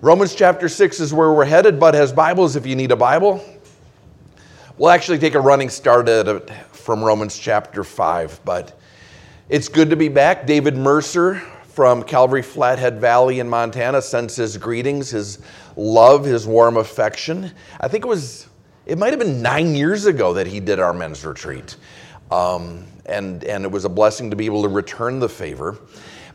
Romans chapter 6 is where we're headed, but has Bibles if you need a Bible. We'll actually take a running start at it from Romans chapter 5, but it's good to be back. David Mercer from Calvary Flathead Valley in Montana sends his greetings, his love, his warm affection. I think it was, it might have been nine years ago that he did our men's retreat. Um, and, and it was a blessing to be able to return the favor.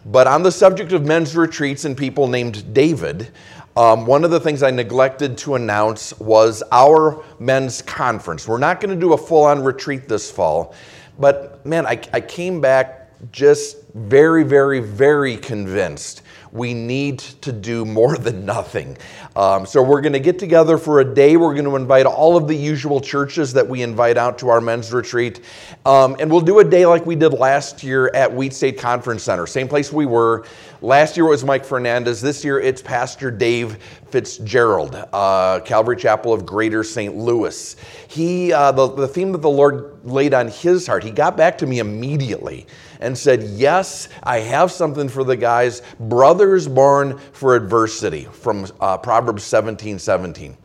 But on the subject of men's retreats and people named David, um, one of the things I neglected to announce was our men's conference. We're not going to do a full on retreat this fall, but man, I, I came back just very, very, very convinced we need to do more than nothing. Um, so we're going to get together for a day. We're going to invite all of the usual churches that we invite out to our men's retreat. Um, and we'll do a day like we did last year at Wheat State Conference Center, same place we were. Last year it was Mike Fernandez. This year it's Pastor Dave Fitzgerald, uh, Calvary Chapel of Greater St. Louis. He, uh, the, the theme that the Lord laid on his heart, he got back to me immediately and said, Yes, I have something for the guys. Brothers born for adversity from uh, Proverbs 17 17.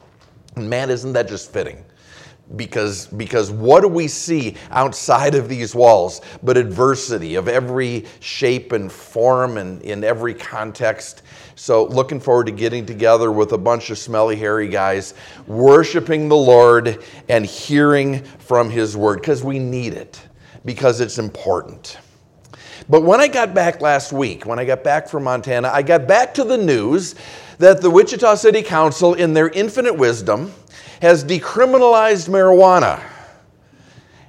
Man, isn't that just fitting? because because what do we see outside of these walls but adversity of every shape and form and in every context so looking forward to getting together with a bunch of smelly hairy guys worshiping the lord and hearing from his word because we need it because it's important but when I got back last week, when I got back from Montana, I got back to the news that the Wichita City Council, in their infinite wisdom, has decriminalized marijuana.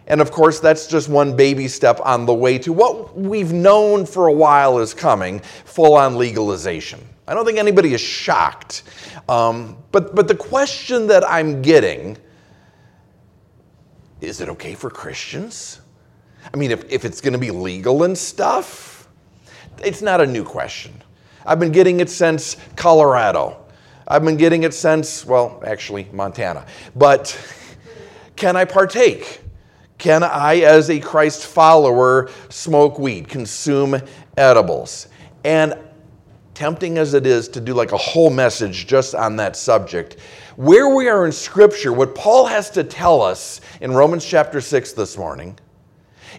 And of course, that's just one baby step on the way to what we've known for a while is coming full on legalization. I don't think anybody is shocked. Um, but, but the question that I'm getting is it okay for Christians? I mean, if, if it's going to be legal and stuff, it's not a new question. I've been getting it since Colorado. I've been getting it since, well, actually, Montana. But can I partake? Can I, as a Christ follower, smoke weed, consume edibles? And tempting as it is to do like a whole message just on that subject, where we are in Scripture, what Paul has to tell us in Romans chapter 6 this morning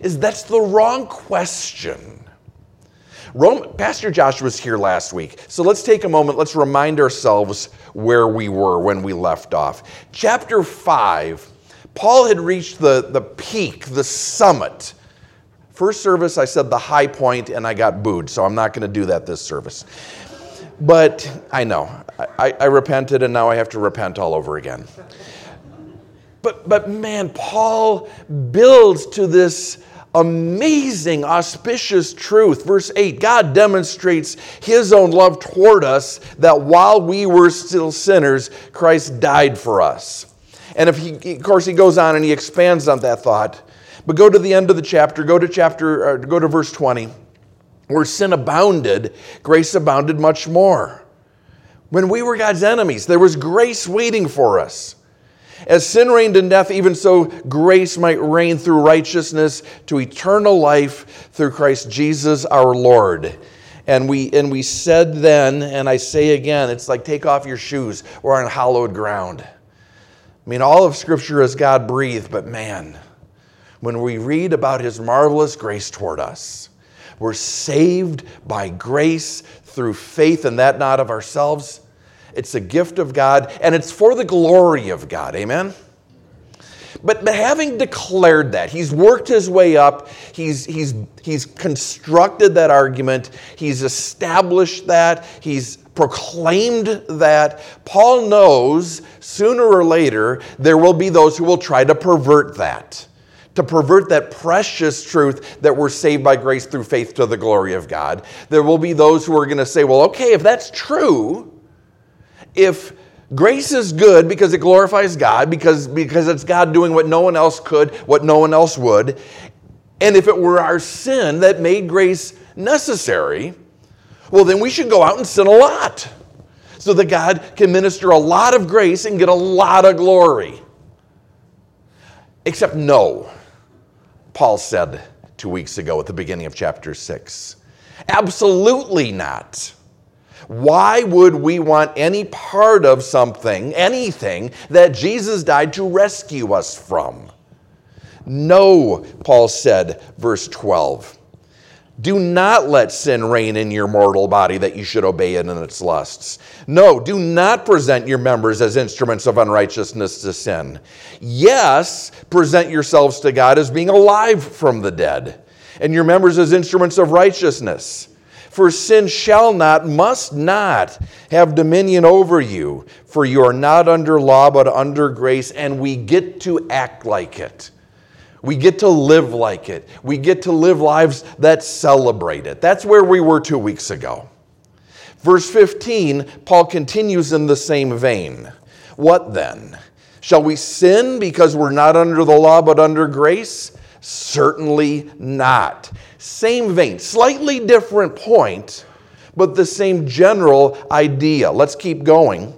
is that's the wrong question. Rome, Pastor Josh was here last week, so let's take a moment, let's remind ourselves where we were when we left off. Chapter 5, Paul had reached the, the peak, the summit. First service, I said the high point, and I got booed, so I'm not going to do that this service. But I know, I, I repented, and now I have to repent all over again. But, but man, Paul builds to this amazing, auspicious truth. Verse 8 God demonstrates his own love toward us that while we were still sinners, Christ died for us. And if he, of course, he goes on and he expands on that thought. But go to the end of the chapter, go to chapter, uh, go to verse 20. Where sin abounded, grace abounded much more. When we were God's enemies, there was grace waiting for us. As sin reigned in death, even so grace might reign through righteousness to eternal life through Christ Jesus our Lord. And we, and we said then, and I say again, it's like take off your shoes. We're on hallowed ground. I mean, all of Scripture is God breathed, but man, when we read about His marvelous grace toward us, we're saved by grace through faith, and that not of ourselves. It's a gift of God, and it's for the glory of God. Amen? But, but having declared that, he's worked his way up, he's, he's, he's constructed that argument, he's established that, he's proclaimed that. Paul knows sooner or later there will be those who will try to pervert that, to pervert that precious truth that we're saved by grace through faith to the glory of God. There will be those who are going to say, well, okay, if that's true, if grace is good because it glorifies God, because, because it's God doing what no one else could, what no one else would, and if it were our sin that made grace necessary, well, then we should go out and sin a lot so that God can minister a lot of grace and get a lot of glory. Except, no, Paul said two weeks ago at the beginning of chapter 6. Absolutely not. Why would we want any part of something, anything, that Jesus died to rescue us from? No, Paul said, verse 12. Do not let sin reign in your mortal body that you should obey it in its lusts. No, do not present your members as instruments of unrighteousness to sin. Yes, present yourselves to God as being alive from the dead, and your members as instruments of righteousness. For sin shall not, must not have dominion over you, for you are not under law, but under grace, and we get to act like it. We get to live like it. We get to live lives that celebrate it. That's where we were two weeks ago. Verse 15, Paul continues in the same vein. What then? Shall we sin because we're not under the law but under grace? Certainly not. Same vein, slightly different point, but the same general idea. Let's keep going.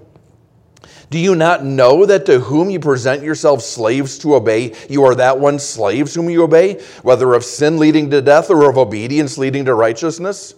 Do you not know that to whom you present yourselves slaves to obey, you are that one slaves whom you obey, whether of sin leading to death or of obedience leading to righteousness?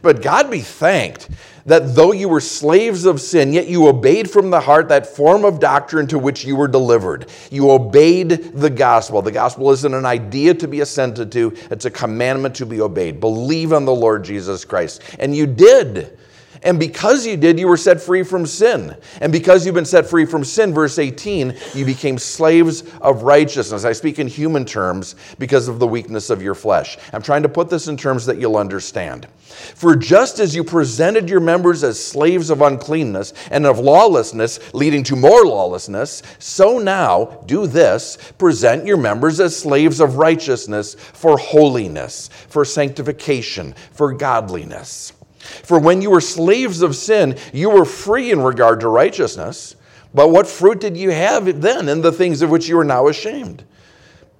But God be thanked that though you were slaves of sin, yet you obeyed from the heart that form of doctrine to which you were delivered. You obeyed the gospel. The gospel isn't an idea to be assented to, it's a commandment to be obeyed. Believe on the Lord Jesus Christ. And you did. And because you did, you were set free from sin. And because you've been set free from sin, verse 18, you became slaves of righteousness. I speak in human terms because of the weakness of your flesh. I'm trying to put this in terms that you'll understand. For just as you presented your members as slaves of uncleanness and of lawlessness, leading to more lawlessness, so now do this present your members as slaves of righteousness for holiness, for sanctification, for godliness. For when you were slaves of sin, you were free in regard to righteousness. But what fruit did you have then in the things of which you are now ashamed?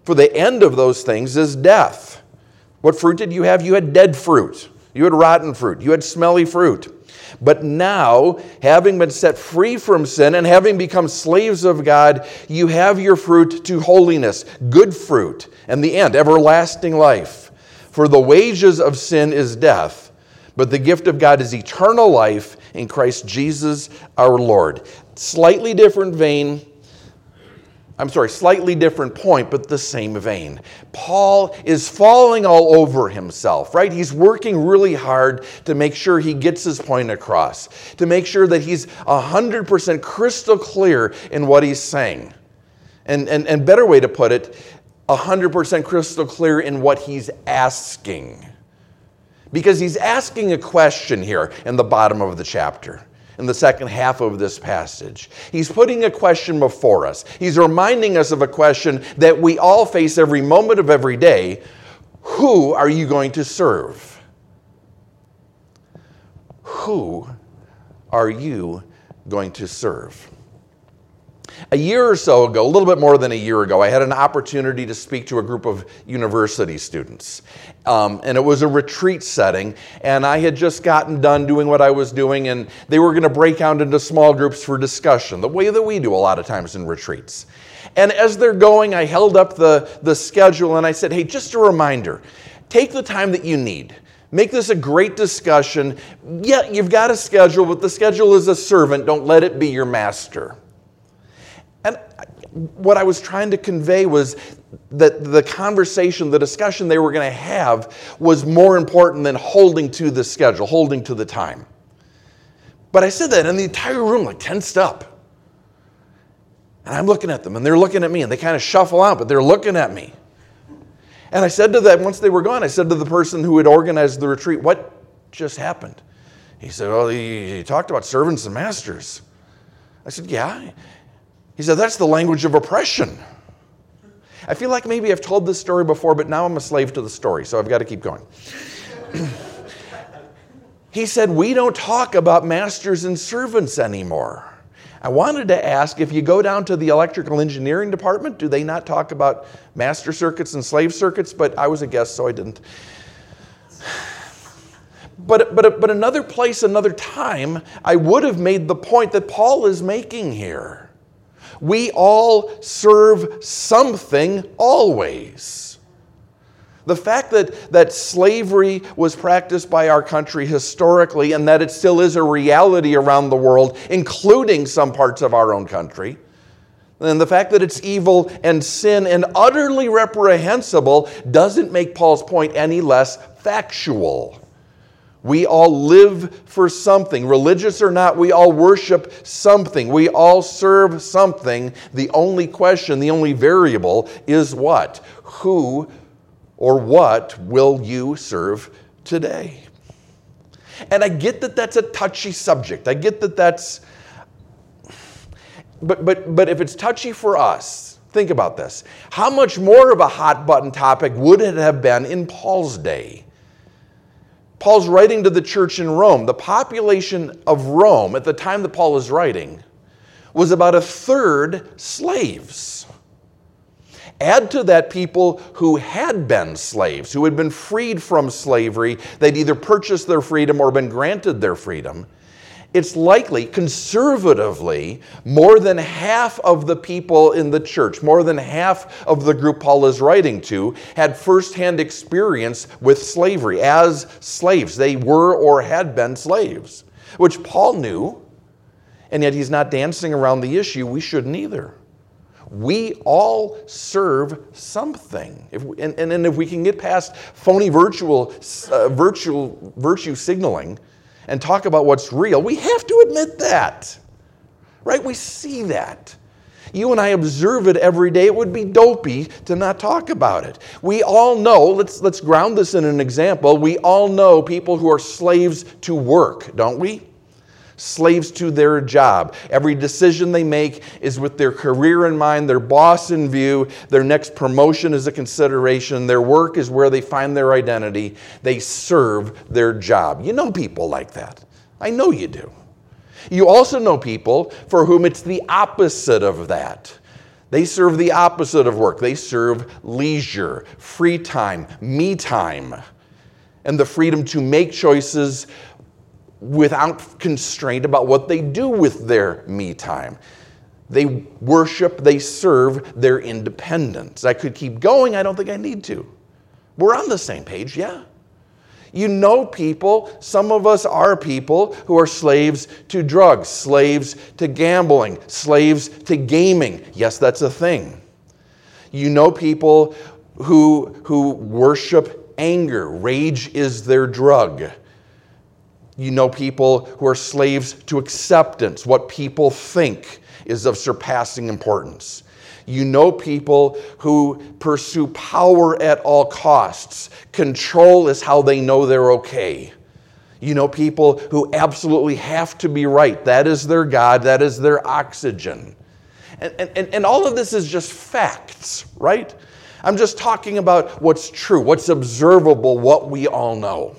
For the end of those things is death. What fruit did you have? You had dead fruit. You had rotten fruit. You had smelly fruit. But now, having been set free from sin and having become slaves of God, you have your fruit to holiness, good fruit, and the end, everlasting life. For the wages of sin is death but the gift of God is eternal life in Christ Jesus our Lord. Slightly different vein. I'm sorry, slightly different point, but the same vein. Paul is falling all over himself, right? He's working really hard to make sure he gets his point across, to make sure that he's 100% crystal clear in what he's saying. And, and, and better way to put it, 100% crystal clear in what he's asking. Because he's asking a question here in the bottom of the chapter, in the second half of this passage. He's putting a question before us. He's reminding us of a question that we all face every moment of every day Who are you going to serve? Who are you going to serve? A year or so ago, a little bit more than a year ago, I had an opportunity to speak to a group of university students. Um, and it was a retreat setting, and I had just gotten done doing what I was doing, and they were going to break out into small groups for discussion, the way that we do a lot of times in retreats. And as they're going, I held up the, the schedule and I said, hey, just a reminder take the time that you need. Make this a great discussion. Yeah, you've got a schedule, but the schedule is a servant. Don't let it be your master. And what I was trying to convey was that the conversation, the discussion they were going to have was more important than holding to the schedule, holding to the time. But I said that, and the entire room like tensed up. And I'm looking at them, and they're looking at me, and they kind of shuffle out, but they're looking at me. And I said to them, once they were gone, I said to the person who had organized the retreat, What just happened? He said, Well, he talked about servants and masters. I said, Yeah. He said, That's the language of oppression. I feel like maybe I've told this story before, but now I'm a slave to the story, so I've got to keep going. he said, We don't talk about masters and servants anymore. I wanted to ask if you go down to the electrical engineering department, do they not talk about master circuits and slave circuits? But I was a guest, so I didn't. But, but, but another place, another time, I would have made the point that Paul is making here. We all serve something always. The fact that, that slavery was practiced by our country historically and that it still is a reality around the world, including some parts of our own country, and the fact that it's evil and sin and utterly reprehensible doesn't make Paul's point any less factual. We all live for something. Religious or not, we all worship something. We all serve something. The only question, the only variable is what? Who or what will you serve today? And I get that that's a touchy subject. I get that that's. But, but, but if it's touchy for us, think about this. How much more of a hot button topic would it have been in Paul's day? Paul's writing to the church in Rome. The population of Rome at the time that Paul is writing was about a third slaves. Add to that people who had been slaves, who had been freed from slavery. They'd either purchased their freedom or been granted their freedom it's likely, conservatively, more than half of the people in the church, more than half of the group Paul is writing to, had firsthand experience with slavery as slaves. They were or had been slaves, which Paul knew, and yet he's not dancing around the issue. We shouldn't either. We all serve something. If, and, and, and if we can get past phony virtual, uh, virtual virtue signaling, and talk about what's real, we have to admit that. Right? We see that. You and I observe it every day. It would be dopey to not talk about it. We all know, let's, let's ground this in an example. We all know people who are slaves to work, don't we? Slaves to their job. Every decision they make is with their career in mind, their boss in view, their next promotion is a consideration, their work is where they find their identity. They serve their job. You know people like that. I know you do. You also know people for whom it's the opposite of that. They serve the opposite of work. They serve leisure, free time, me time, and the freedom to make choices without constraint about what they do with their me time. They worship, they serve their independence. I could keep going, I don't think I need to. We're on the same page, yeah. You know people, some of us are people who are slaves to drugs, slaves to gambling, slaves to gaming. Yes, that's a thing. You know people who, who worship anger, rage is their drug. You know people who are slaves to acceptance. What people think is of surpassing importance. You know people who pursue power at all costs. Control is how they know they're okay. You know people who absolutely have to be right. That is their God, that is their oxygen. And, and, and all of this is just facts, right? I'm just talking about what's true, what's observable, what we all know.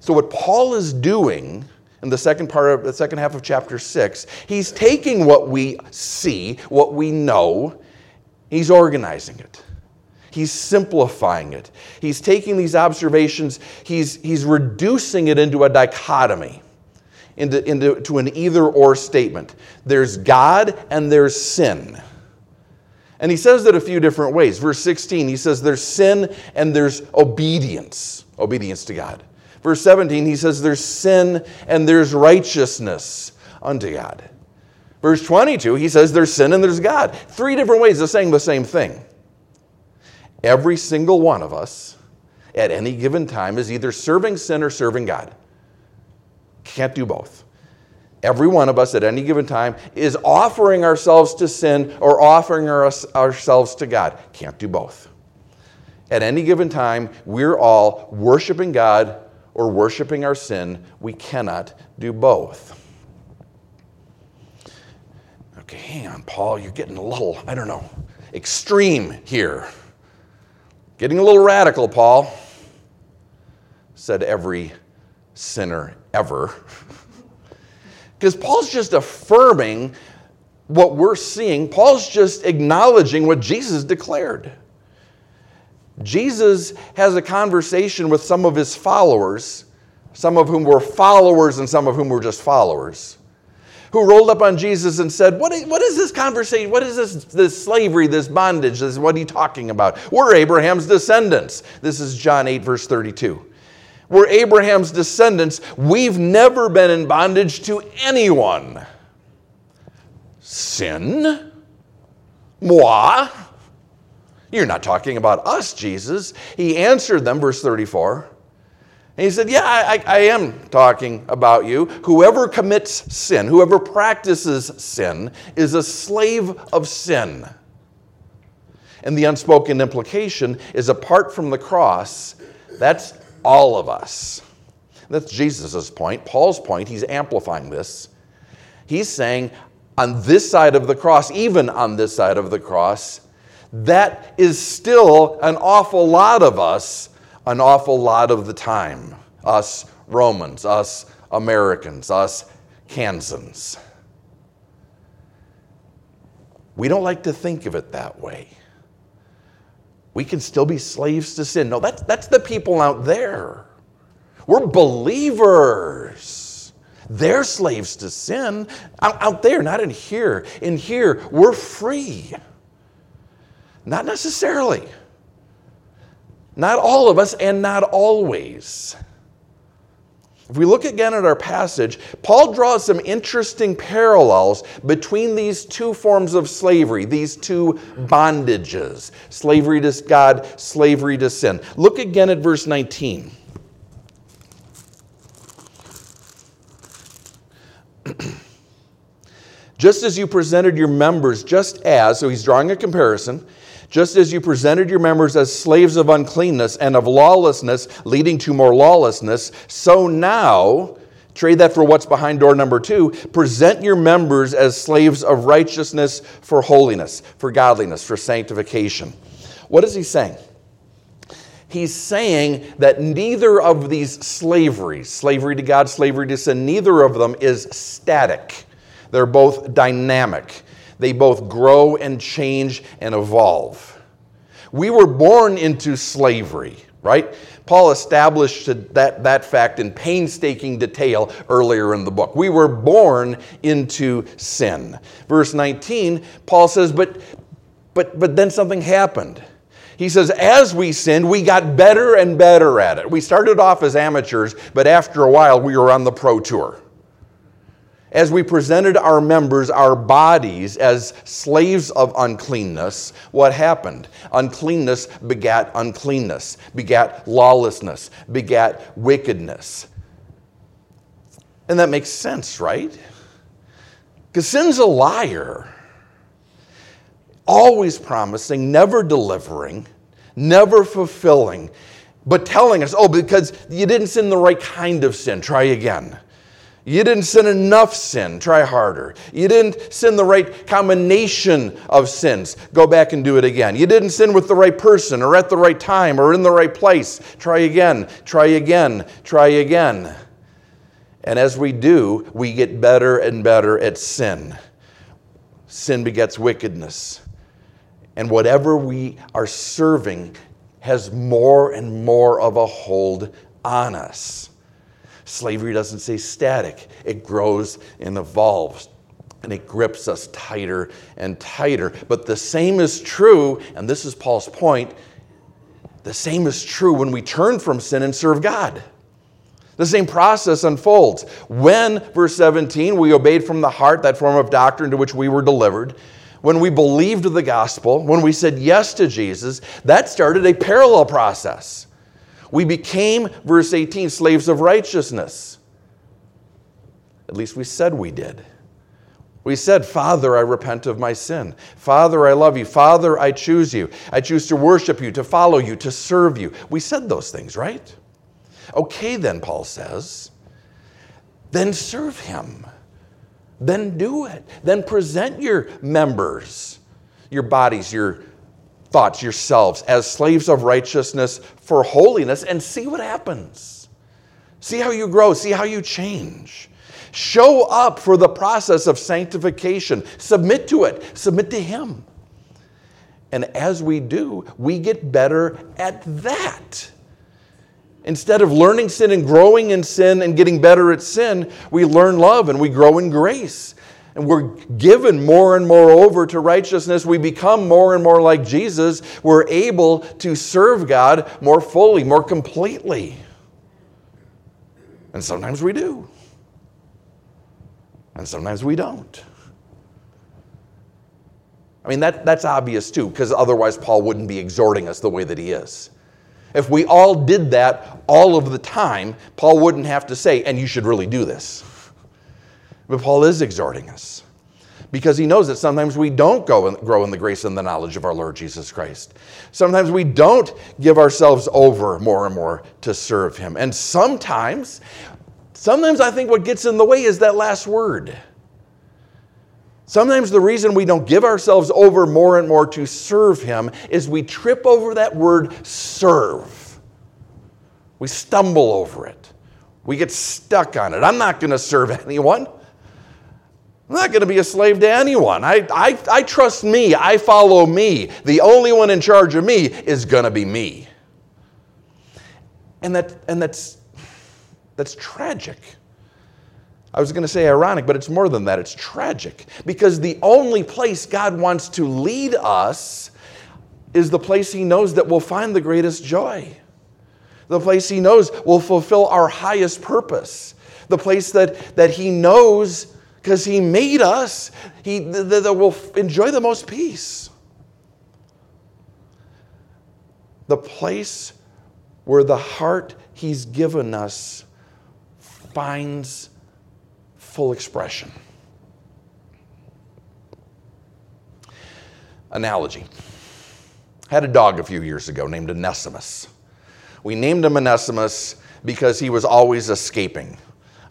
So, what Paul is doing in the second part of the second half of chapter 6, he's taking what we see, what we know, he's organizing it. He's simplifying it. He's taking these observations, he's, he's reducing it into a dichotomy, into, into to an either or statement. There's God and there's sin. And he says that a few different ways. Verse 16, he says there's sin and there's obedience, obedience to God. Verse 17, he says, There's sin and there's righteousness unto God. Verse 22, he says, There's sin and there's God. Three different ways of saying the same thing. Every single one of us at any given time is either serving sin or serving God. Can't do both. Every one of us at any given time is offering ourselves to sin or offering our, ourselves to God. Can't do both. At any given time, we're all worshiping God or worshiping our sin. We cannot do both. Okay, hang on, Paul. You're getting a little, I don't know, extreme here. Getting a little radical, Paul, said every sinner ever. Because Paul's just affirming what we're seeing, Paul's just acknowledging what Jesus declared. Jesus has a conversation with some of his followers, some of whom were followers and some of whom were just followers, who rolled up on Jesus and said, What is, what is this conversation? What is this, this slavery, this bondage? This, what are you talking about? We're Abraham's descendants. This is John 8, verse 32. We're Abraham's descendants. We've never been in bondage to anyone. Sin? Moi? You're not talking about us, Jesus. He answered them, verse 34. And he said, Yeah, I, I, am talking about you. Whoever commits sin, whoever practices sin, is a slave of sin. And the unspoken implication is apart from the cross, that's all of us. That's Jesus' point. Paul's point, he's amplifying this. He's saying, on this side of the cross, even on this side of the cross, that is still an awful lot of us an awful lot of the time. Us Romans, us Americans, us Kansans. We don't like to think of it that way. We can still be slaves to sin. No, that's, that's the people out there. We're believers. They're slaves to sin out, out there, not in here. In here, we're free. Not necessarily. Not all of us, and not always. If we look again at our passage, Paul draws some interesting parallels between these two forms of slavery, these two bondages slavery to God, slavery to sin. Look again at verse 19. just as you presented your members, just as, so he's drawing a comparison, just as you presented your members as slaves of uncleanness and of lawlessness, leading to more lawlessness, so now, trade that for what's behind door number two, present your members as slaves of righteousness for holiness, for godliness, for sanctification. What is he saying? He's saying that neither of these slaveries, slavery to God, slavery to sin, neither of them is static. They're both dynamic. They both grow and change and evolve. We were born into slavery, right? Paul established that, that fact in painstaking detail earlier in the book. We were born into sin. Verse 19, Paul says, but, but, but then something happened. He says, as we sinned, we got better and better at it. We started off as amateurs, but after a while, we were on the pro tour. As we presented our members, our bodies, as slaves of uncleanness, what happened? Uncleanness begat uncleanness, begat lawlessness, begat wickedness. And that makes sense, right? Because sin's a liar always promising, never delivering, never fulfilling, but telling us, oh, because you didn't sin the right kind of sin, try again. You didn't sin enough sin, try harder. You didn't sin the right combination of sins, go back and do it again. You didn't sin with the right person or at the right time or in the right place, try again, try again, try again. And as we do, we get better and better at sin. Sin begets wickedness. And whatever we are serving has more and more of a hold on us. Slavery doesn't stay static, it grows and evolves. And it grips us tighter and tighter. But the same is true, and this is Paul's point the same is true when we turn from sin and serve God. The same process unfolds. When, verse 17, we obeyed from the heart that form of doctrine to which we were delivered, when we believed the gospel, when we said yes to Jesus, that started a parallel process. We became, verse 18, slaves of righteousness. At least we said we did. We said, Father, I repent of my sin. Father, I love you. Father, I choose you. I choose to worship you, to follow you, to serve you. We said those things, right? Okay, then, Paul says, then serve him then do it. Then present your members, your bodies, your thoughts, yourselves as slaves of righteousness for holiness and see what happens. See how you grow, see how you change. Show up for the process of sanctification. Submit to it, submit to Him. And as we do, we get better at that. Instead of learning sin and growing in sin and getting better at sin, we learn love and we grow in grace. And we're given more and more over to righteousness. We become more and more like Jesus. We're able to serve God more fully, more completely. And sometimes we do. And sometimes we don't. I mean, that, that's obvious too, because otherwise Paul wouldn't be exhorting us the way that he is. If we all did that all of the time, Paul wouldn't have to say, and you should really do this. But Paul is exhorting us because he knows that sometimes we don't go and grow in the grace and the knowledge of our Lord Jesus Christ. Sometimes we don't give ourselves over more and more to serve him. And sometimes, sometimes I think what gets in the way is that last word. Sometimes the reason we don't give ourselves over more and more to serve Him is we trip over that word serve. We stumble over it. We get stuck on it. I'm not going to serve anyone. I'm not going to be a slave to anyone. I, I, I trust me. I follow me. The only one in charge of me is going to be me. And, that, and that's, that's tragic. I was going to say ironic, but it's more than that. It's tragic. Because the only place God wants to lead us is the place He knows that we'll find the greatest joy. The place He knows will fulfill our highest purpose. The place that, that He knows, because He made us, he, that, will enjoy the most peace. The place where the heart He's given us finds full expression. Analogy. Had a dog a few years ago named Onesimus. We named him Onesimus because he was always escaping.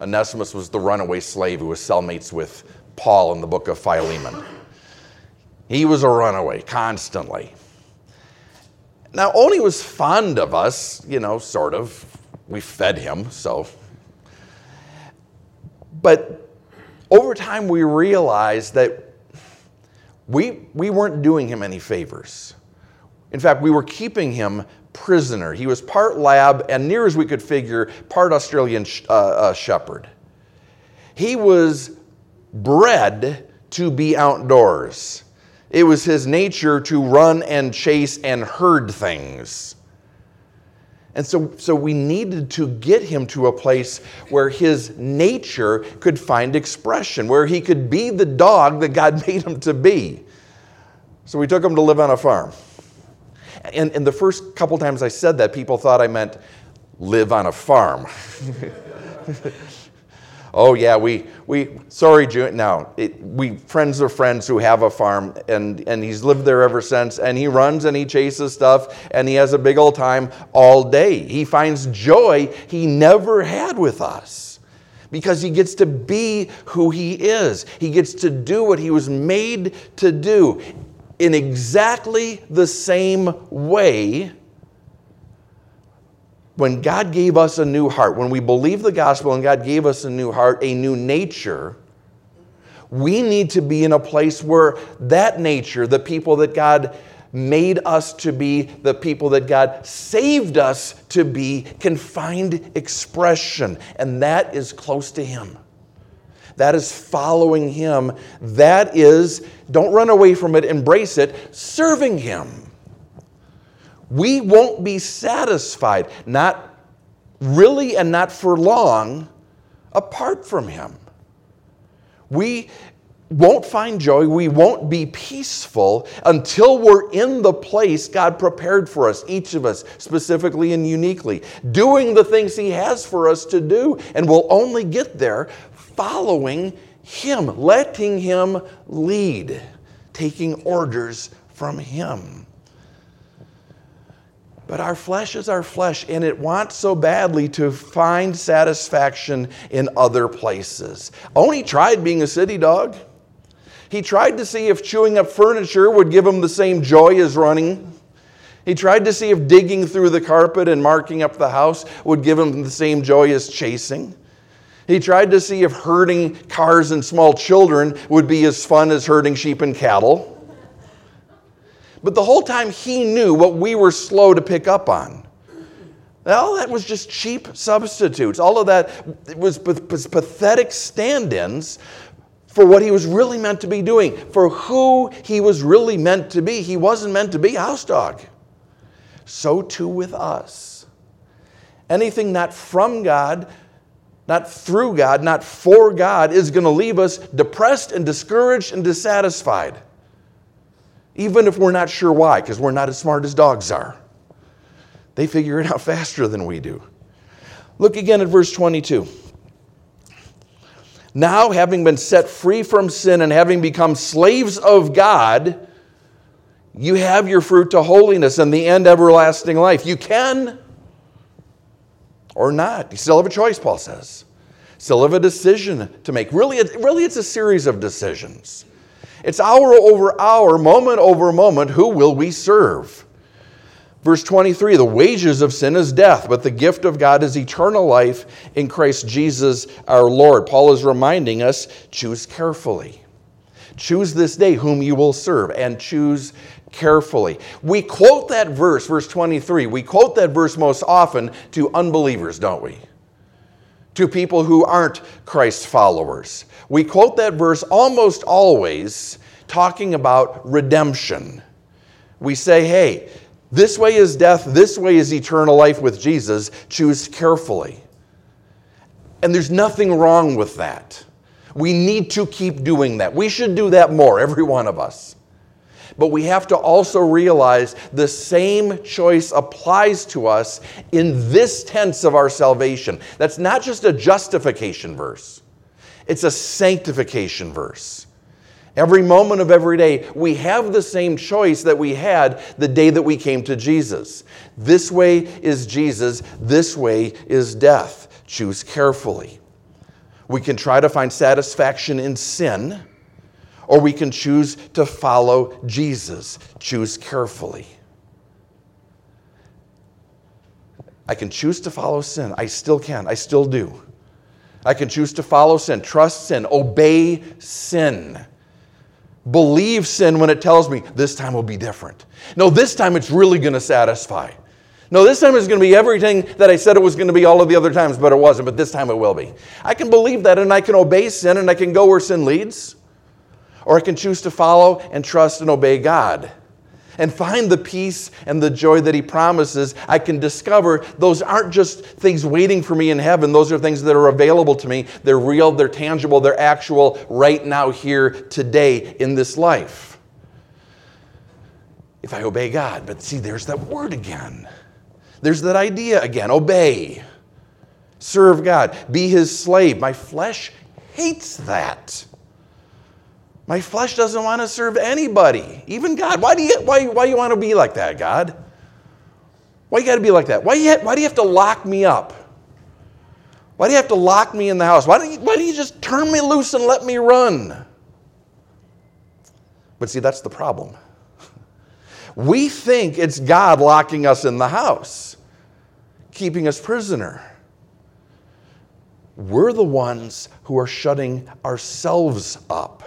Onesimus was the runaway slave who was cellmates with Paul in the book of Philemon. He was a runaway constantly. Now, Oni was fond of us, you know, sort of. We fed him, so but over time, we realized that we, we weren't doing him any favors. In fact, we were keeping him prisoner. He was part lab and, near as we could figure, part Australian uh, uh, shepherd. He was bred to be outdoors. It was his nature to run and chase and herd things. And so, so we needed to get him to a place where his nature could find expression, where he could be the dog that God made him to be. So we took him to live on a farm. And, and the first couple times I said that, people thought I meant live on a farm. oh yeah, we we sorry, June. Now we friends of friends who have a farm, and and he's lived there ever since. And he runs and he chases stuff, and he has a big old time all day. He finds joy he never had with us. Because he gets to be who he is. He gets to do what he was made to do in exactly the same way when God gave us a new heart, when we believe the gospel and God gave us a new heart, a new nature, we need to be in a place where that nature, the people that God made us to be, the people that God saved us to be, can find expression. And that is close to Him. That is following Him. That is, don't run away from it, embrace it, serving Him. We won't be satisfied, not really and not for long, apart from Him. We won't find joy, we won't be peaceful until we're in the place God prepared for us, each of us, specifically and uniquely, doing the things He has for us to do. And we'll only get there following Him, letting Him lead, taking orders from Him. But our flesh is our flesh, and it wants so badly to find satisfaction in other places. Oni tried being a city dog. He tried to see if chewing up furniture would give him the same joy as running. He tried to see if digging through the carpet and marking up the house would give him the same joy as chasing. He tried to see if herding cars and small children would be as fun as herding sheep and cattle. But the whole time he knew what we were slow to pick up on. All that was just cheap substitutes. All of that was, was pathetic stand ins for what he was really meant to be doing, for who he was really meant to be. He wasn't meant to be a house dog. So too with us. Anything not from God, not through God, not for God, is going to leave us depressed and discouraged and dissatisfied. Even if we're not sure why, because we're not as smart as dogs are. They figure it out faster than we do. Look again at verse 22. Now, having been set free from sin and having become slaves of God, you have your fruit to holiness and the end everlasting life. You can or not. You still have a choice, Paul says. Still have a decision to make. Really, really it's a series of decisions. It's hour over hour, moment over moment, who will we serve? Verse 23 the wages of sin is death, but the gift of God is eternal life in Christ Jesus our Lord. Paul is reminding us choose carefully. Choose this day whom you will serve, and choose carefully. We quote that verse, verse 23, we quote that verse most often to unbelievers, don't we? To people who aren't Christ followers. We quote that verse almost always talking about redemption. We say, hey, this way is death, this way is eternal life with Jesus. Choose carefully. And there's nothing wrong with that. We need to keep doing that. We should do that more, every one of us. But we have to also realize the same choice applies to us in this tense of our salvation. That's not just a justification verse, it's a sanctification verse. Every moment of every day, we have the same choice that we had the day that we came to Jesus. This way is Jesus, this way is death. Choose carefully. We can try to find satisfaction in sin, or we can choose to follow Jesus. Choose carefully. I can choose to follow sin. I still can. I still do. I can choose to follow sin, trust sin, obey sin believe sin when it tells me this time will be different. No, this time it's really going to satisfy. No, this time it's going to be everything that I said it was going to be all of the other times, but it wasn't, but this time it will be. I can believe that and I can obey sin and I can go where sin leads. Or I can choose to follow and trust and obey God and find the peace and the joy that He promises, I can discover those aren't just things waiting for me in heaven. Those are things that are available to me. They're real, they're tangible, they're actual right now, here, today, in this life. If I obey God. But see, there's that word again. There's that idea again obey, serve God, be His slave. My flesh hates that. My flesh doesn't want to serve anybody, even God. Why do you, why, why you want to be like that, God? Why you got to be like that? Why, you, why do you have to lock me up? Why do you have to lock me in the house? Why don't you, why don't you just turn me loose and let me run? But see, that's the problem. We think it's God locking us in the house, keeping us prisoner. We're the ones who are shutting ourselves up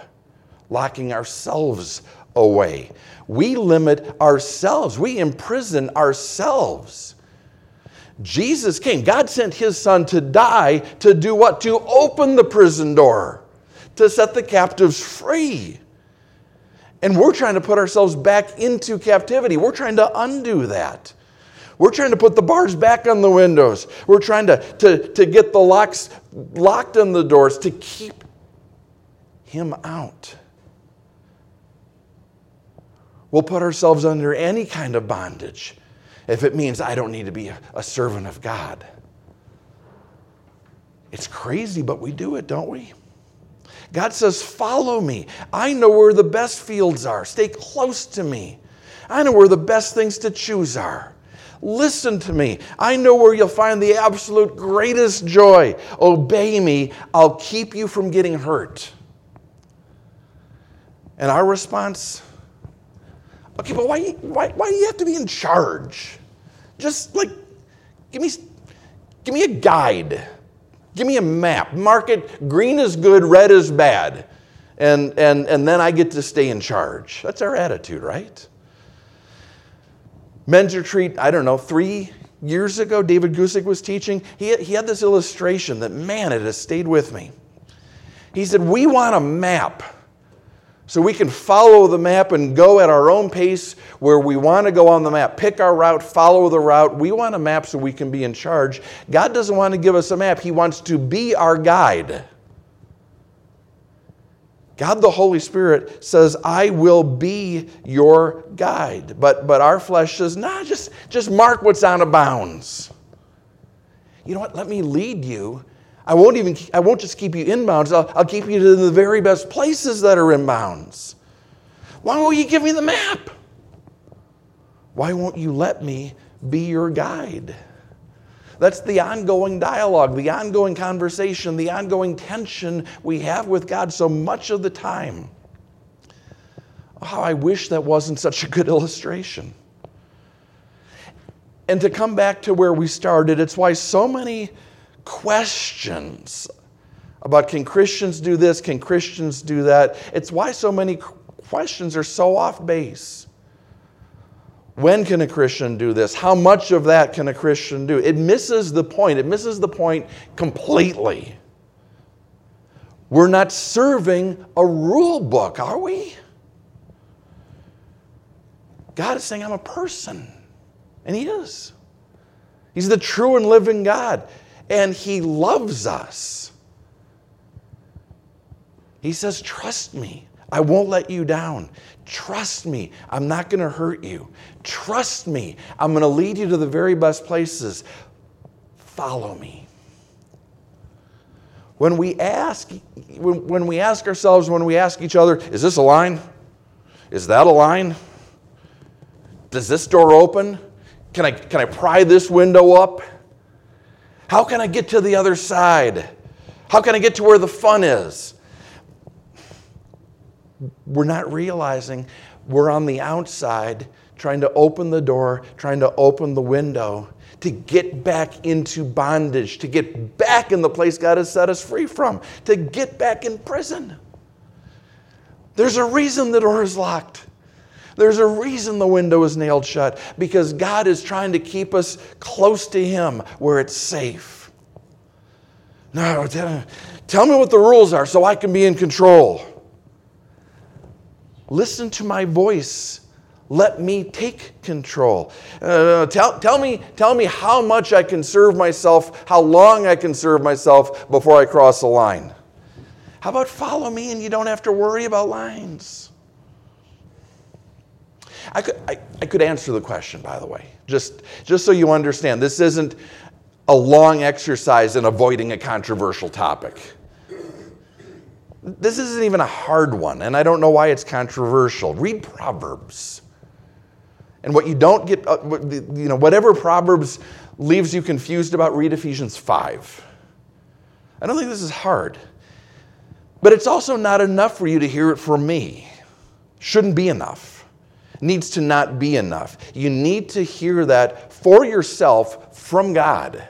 locking ourselves away. We limit ourselves, we imprison ourselves. Jesus came, God sent his son to die to do what? To open the prison door, to set the captives free. And we're trying to put ourselves back into captivity. We're trying to undo that. We're trying to put the bars back on the windows. We're trying to, to, to get the locks locked on the doors to keep him out. We'll put ourselves under any kind of bondage if it means I don't need to be a, servant of God. It's crazy, but we do it, don't we? God says, Follow me. I know where the best fields are. Stay close to me. I know where the best things to choose are. Listen to me. I know where you'll find the absolute greatest joy. Obey me. I'll keep you from getting hurt. And our response Okay, but why, why, why do you have to be in charge? Just like, give me, give me a guide. Give me a map. Mark it green is good, red is bad. And, and, and then I get to stay in charge. That's our attitude, right? Men's retreat, I don't know, three years ago, David Guzik was teaching, he, he had this illustration that, man, it has stayed with me. He said, We want a map so we can follow the map and go at our own pace where we want to go on the map. Pick our route, follow the route. We want a map so we can be in charge. God doesn't want to give us a map, He wants to be our guide. God the Holy Spirit says, I will be your guide. But, but our flesh says, nah, just, just mark what's out of bounds. You know what? Let me lead you. I won't even, I won't just keep you in bounds, I'll, I'll keep you to the very best places that are in bounds. Why won't you give me the map? Why won't you let me be your guide? That's the ongoing dialogue, the ongoing conversation, the ongoing tension we have with God so much of the time. Oh, how I wish that wasn't such a good illustration. And to come back to where we started, it's why so many questions about can Christians do this, can Christians do that, it's why so many questions are so off base. When can a Christian do this? How much of that can a Christian do? It misses the point. It misses the point completely. We're not serving a rule book, are we? God is saying, I'm a person. And He is. He's the true and living God. And He loves us. He says, Trust me. I won't let you down. Trust me, I'm not going to hurt you. Trust me, I'm going to lead you to the very best places. Follow me. When we ask, when, when we ask ourselves, when we ask each other, is this a line? Is that a line? Does this door open? Can I, can I pry this window up? How can I get to the other side? How can I get to where the fun is? we're not realizing we're on the outside trying to open the door, trying to open the window to get back into bondage, to get back in the place God has set us free from, to get back in prison. There's a reason the door is locked. There's a reason the window is nailed shut because God is trying to keep us close to Him where it's safe. No, tell me what the rules are so I can be in control. Listen to my voice. Let me take control. Uh, tell, tell, me, tell me how much I can serve myself, how long I can serve myself before I cross the line. How about follow me and you don't have to worry about lines? I could, I, I could answer the question, by the way, just, just so you understand. This isn't a long exercise in avoiding a controversial topic. This isn't even a hard one, and I don't know why it's controversial. Read Proverbs. And what you don't get, uh, you know, whatever Proverbs leaves you confused about, read Ephesians 5. I don't think this is hard. But it's also not enough for you to hear it from me. Shouldn't be enough. Needs to not be enough. You need to hear that for yourself from God.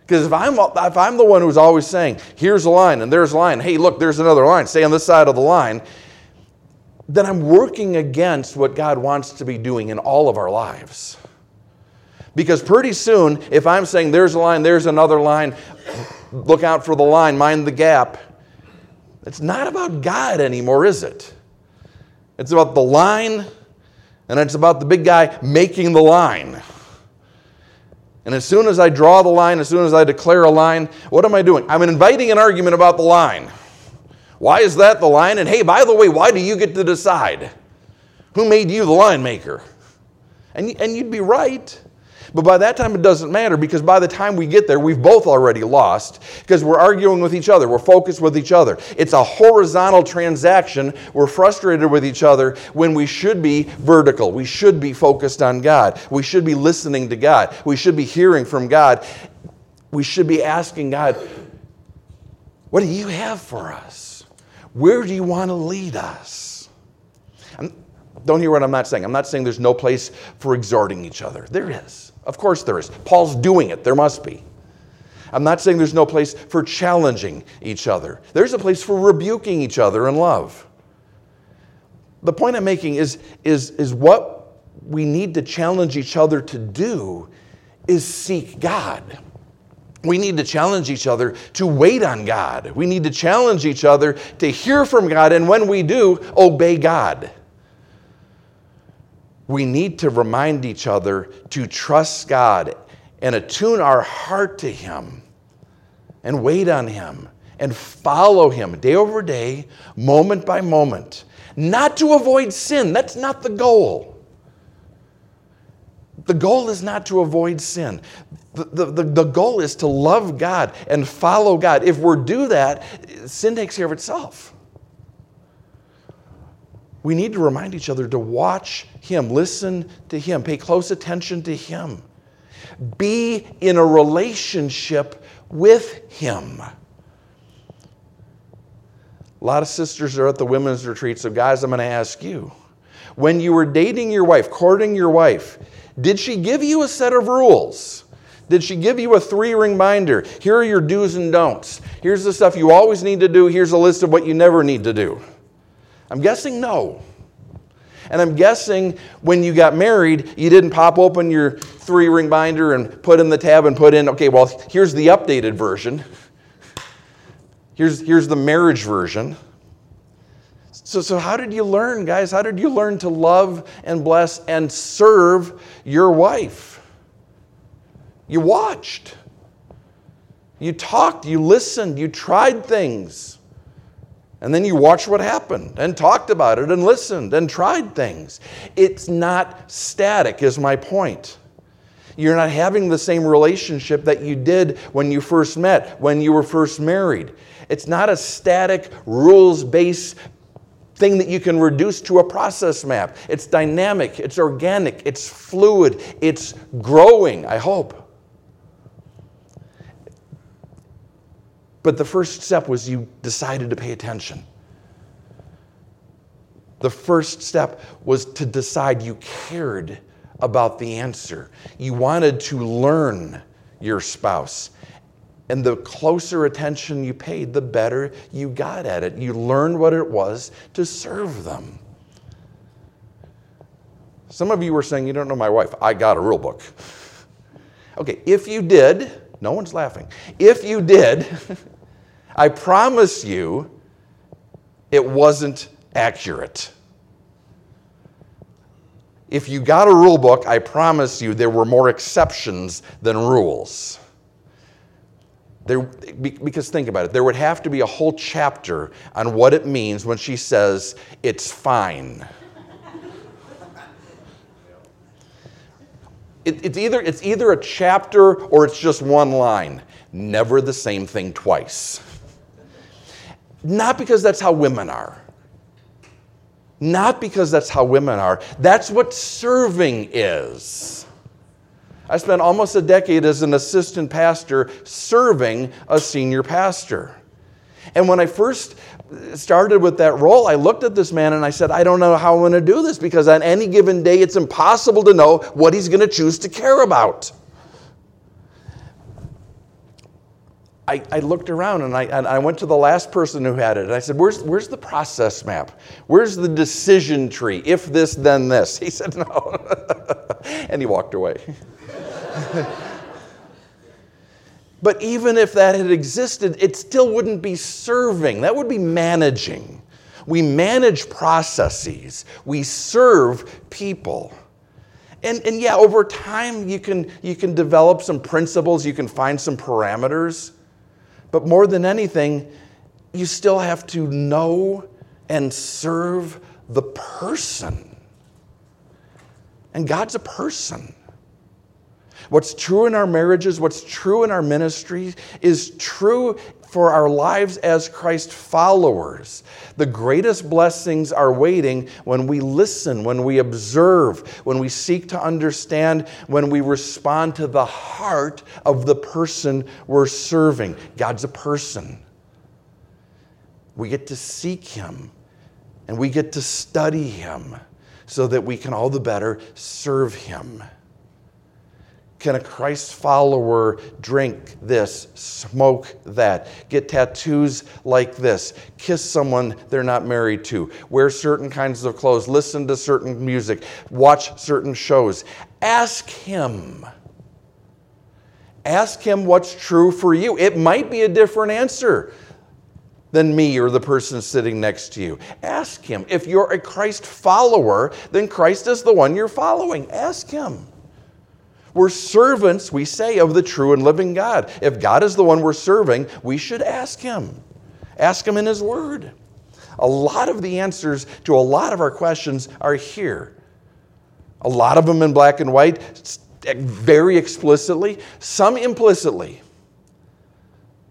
Because if I'm, if I'm the one who's always saying, here's a line and there's a line, hey, look, there's another line, stay on this side of the line, then I'm working against what God wants to be doing in all of our lives. Because pretty soon, if I'm saying there's a line, there's another line, look out for the line, mind the gap, it's not about God anymore, is it? It's about the line, and it's about the big guy making the line. And as soon as I draw the line, as soon as I declare a line, what am I doing? I'm inviting an argument about the line. Why is that the line? And hey, by the way, why do you get to decide? Who made you the line maker? And, and you'd be right. But by that time, it doesn't matter because by the time we get there, we've both already lost because we're arguing with each other. We're focused with each other. It's a horizontal transaction. We're frustrated with each other when we should be vertical. We should be focused on God. We should be listening to God. We should be hearing from God. We should be asking God, what do you have for us? Where do you want to lead us? Don't hear what I'm not saying. I'm not saying there's no place for exhorting each other. There is. Of course there is. Paul's doing it. There must be. I'm not saying there's no place for challenging each other. There's a place for rebuking each other in love. The point I'm making is, is, is what we need to challenge each other to do is seek God. We need to challenge each other to wait on God. We need to challenge each other to hear from God, and when we do, obey God. We need to remind each other to trust God and attune our heart to Him and wait on Him and follow Him day over day, moment by moment. Not to avoid sin, that's not the goal. The goal is not to avoid sin. The, the, the, goal is to love God and follow God. If we do that, sin takes care of itself. We need to remind each other to watch Him, listen to Him, pay close attention to Him, be in a relationship with Him. A lot of sisters are at the women's retreat, so guys, I'm going to ask you. When you were dating your wife, courting your wife, did she give you a set of rules? Did she give you a three ring binder? Here are your do's and don'ts. Here's the stuff you always need to do. Here's a list of what you never need to do. I'm guessing no. And I'm guessing when you got married, you didn't pop open your three ring binder and put in the tab and put in, okay, well, here's the updated version. Here's, here's the marriage version. So, so, how did you learn, guys? How did you learn to love and bless and serve your wife? You watched. You talked, you listened, you tried things. And then you watched what happened and talked about it and listened and tried things. It's not static, is my point. You're not having the same relationship that you did when you first met, when you were first married. It's not a static, rules based thing that you can reduce to a process map. It's dynamic, it's organic, it's fluid, it's growing, I hope. But the first step was you decided to pay attention. The first step was to decide you cared about the answer. You wanted to learn your spouse. And the closer attention you paid, the better you got at it. You learned what it was to serve them. Some of you were saying, You don't know my wife. I got a rule book. Okay, if you did, no one's laughing. If you did, I promise you, it wasn't accurate. If you got a rule book, I promise you there were more exceptions than rules. There, because think about it, there would have to be a whole chapter on what it means when she says, it's fine. it, it's, either, it's either a chapter or it's just one line. Never the same thing twice. Not because that's how women are. Not because that's how women are. That's what serving is. I spent almost a decade as an assistant pastor serving a senior pastor. And when I first started with that role, I looked at this man and I said, I don't know how I'm going to do this because on any given day, it's impossible to know what he's going to choose to care about. I, I, looked around and I, and I went to the last person who had it. And I said, where's, where's the process map? Where's the decision tree? If this, then this. He said, No. and he walked away. but even if that had existed, it still wouldn't be serving, that would be managing. We manage processes, we serve people. And, and yeah, over time, you can, you can develop some principles, you can find some parameters. But more than anything, you still have to know and serve the person. And God's a person. What's true in our marriages, what's true in our ministry, is true for our lives as Christ followers. The greatest blessings are waiting when we listen, when we observe, when we seek to understand, when we respond to the heart of the person we're serving. God's a person. We get to seek Him and we get to study Him so that we can all the better serve Him. Can a Christ follower drink this, smoke that, get tattoos like this, kiss someone they're not married to, wear certain kinds of clothes, listen to certain music, watch certain shows? Ask Him. Ask him what's true for you. It might be a different answer than me or the person sitting next to you. Ask him. If you're a Christ follower, then Christ is the one you're following. Ask him. We're servants, we say, of the true and living God. If God is the one we're serving, we should ask him. Ask him in his word. A lot of the answers to a lot of our questions are here. A lot of them in black and white, very explicitly, some implicitly.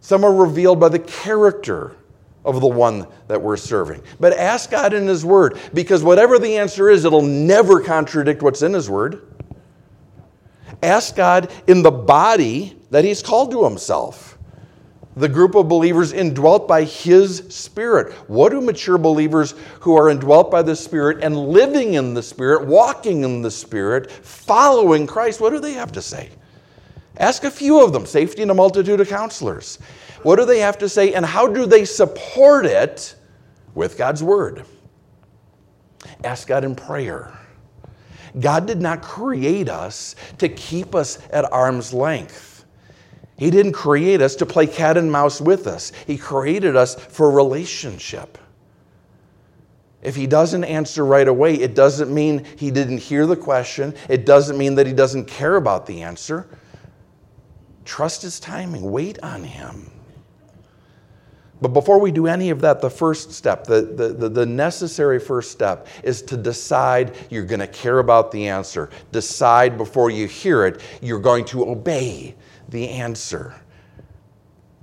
Some are revealed by the character of the one that we're serving. But ask God in His Word, because whatever the answer is, it'll never contradict what's in His Word. Ask God in the body that He's called to Himself the group of believers indwelt by His Spirit. What do mature believers who are indwelt by the Spirit and living in the Spirit, walking in the Spirit, following Christ, what do they have to say? Ask a few of them, safety in a multitude of counselors. What do they have to say, and how do they support it with God's Word? Ask God in prayer. God did not create us to keep us at arm's length. He didn't create us to play cat and mouse with us, He created us for relationship. If he doesn't answer right away, it doesn't mean he didn't hear the question. It doesn't mean that he doesn't care about the answer. Trust his timing, wait on him. But before we do any of that, the first step, the, the, the, necessary first step, is to decide you're going to care about the answer. Decide before you hear it, you're going to obey the answer.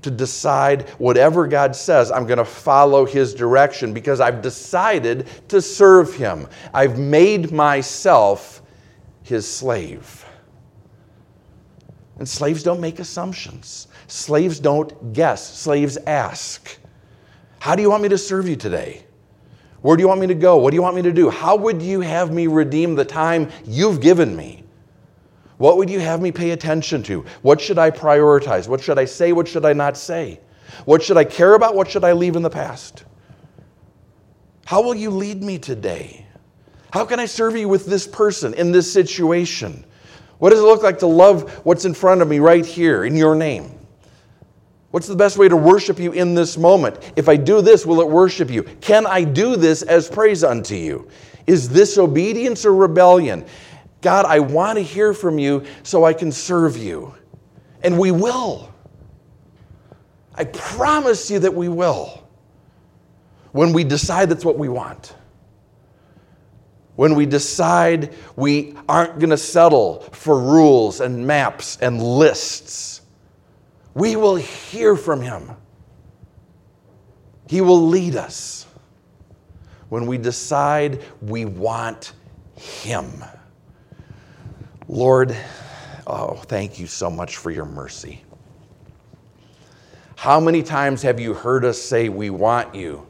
To decide whatever God says, I'm going to follow His direction because I've decided to serve Him. I've made myself His slave. And slaves don't make assumptions, slaves don't guess, slaves ask. How do you want me to serve you today? Where do you want me to go? What do you want me to do? How would you have me redeem the time you've given me? What would you have me pay attention to? What should I prioritize? What should I say? What should I not say? What should I care about? What should I leave in the past? How will you lead me today? How can I serve you with this person in this situation? What does it look like to love what's in front of me right here in your name? What's the best way to worship you in this moment? If I do this, will it worship you? Can I do this as praise unto you? Is this obedience or rebellion? God, I want to hear from you so I can serve you. And we will. I promise you that we will when we decide that's what we want. When we decide we aren't going to settle for rules and maps and lists, we will hear from Him. He will lead us when we decide we want Him. Lord, oh, thank you so much for your mercy. How many times have you heard us say, We want you?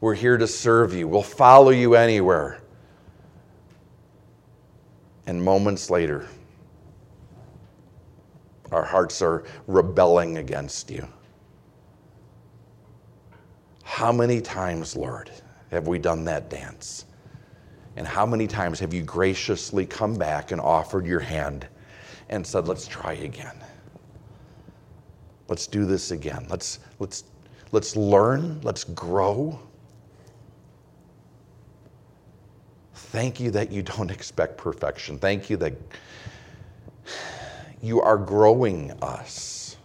We're here to serve you. We'll follow you anywhere. And moments later, our hearts are rebelling against you. How many times, Lord, have we done that dance? And how many times have you graciously come back and offered your hand and said, let's try again? Let's do this again. Let's, let's, let's learn. Let's grow. Thank you that you don't expect perfection. Thank you that you are growing us.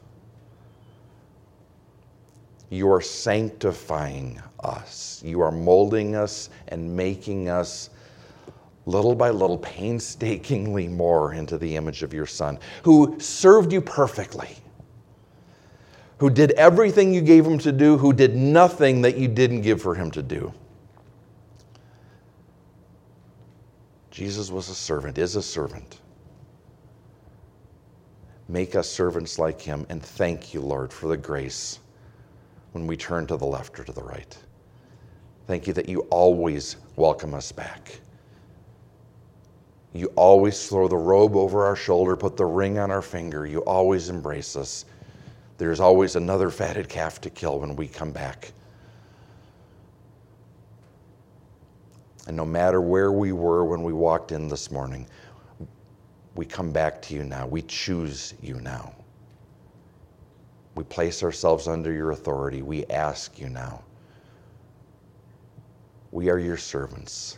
You are sanctifying us. You are molding us and making us little by little, painstakingly more into the image of your Son, who served you perfectly, who did everything you gave him to do, who did nothing that you didn't give for him to do. Jesus was a servant, is a servant. Make us servants like him, and thank you, Lord, for the grace when we turn to the left or to the right. Thank you that you always welcome us back. You always throw the robe over our shoulder, put the ring on our finger. You always embrace us. There's always another fatted calf to kill when we come back. And no matter where we were when we walked in this morning, we come back to you now. We choose you now. We place ourselves under your authority. We ask you now. We are your servants.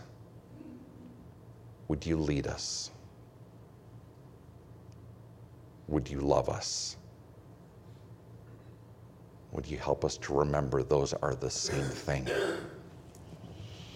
Would you lead us? Would you love us? Would you help us to remember those are the same thing?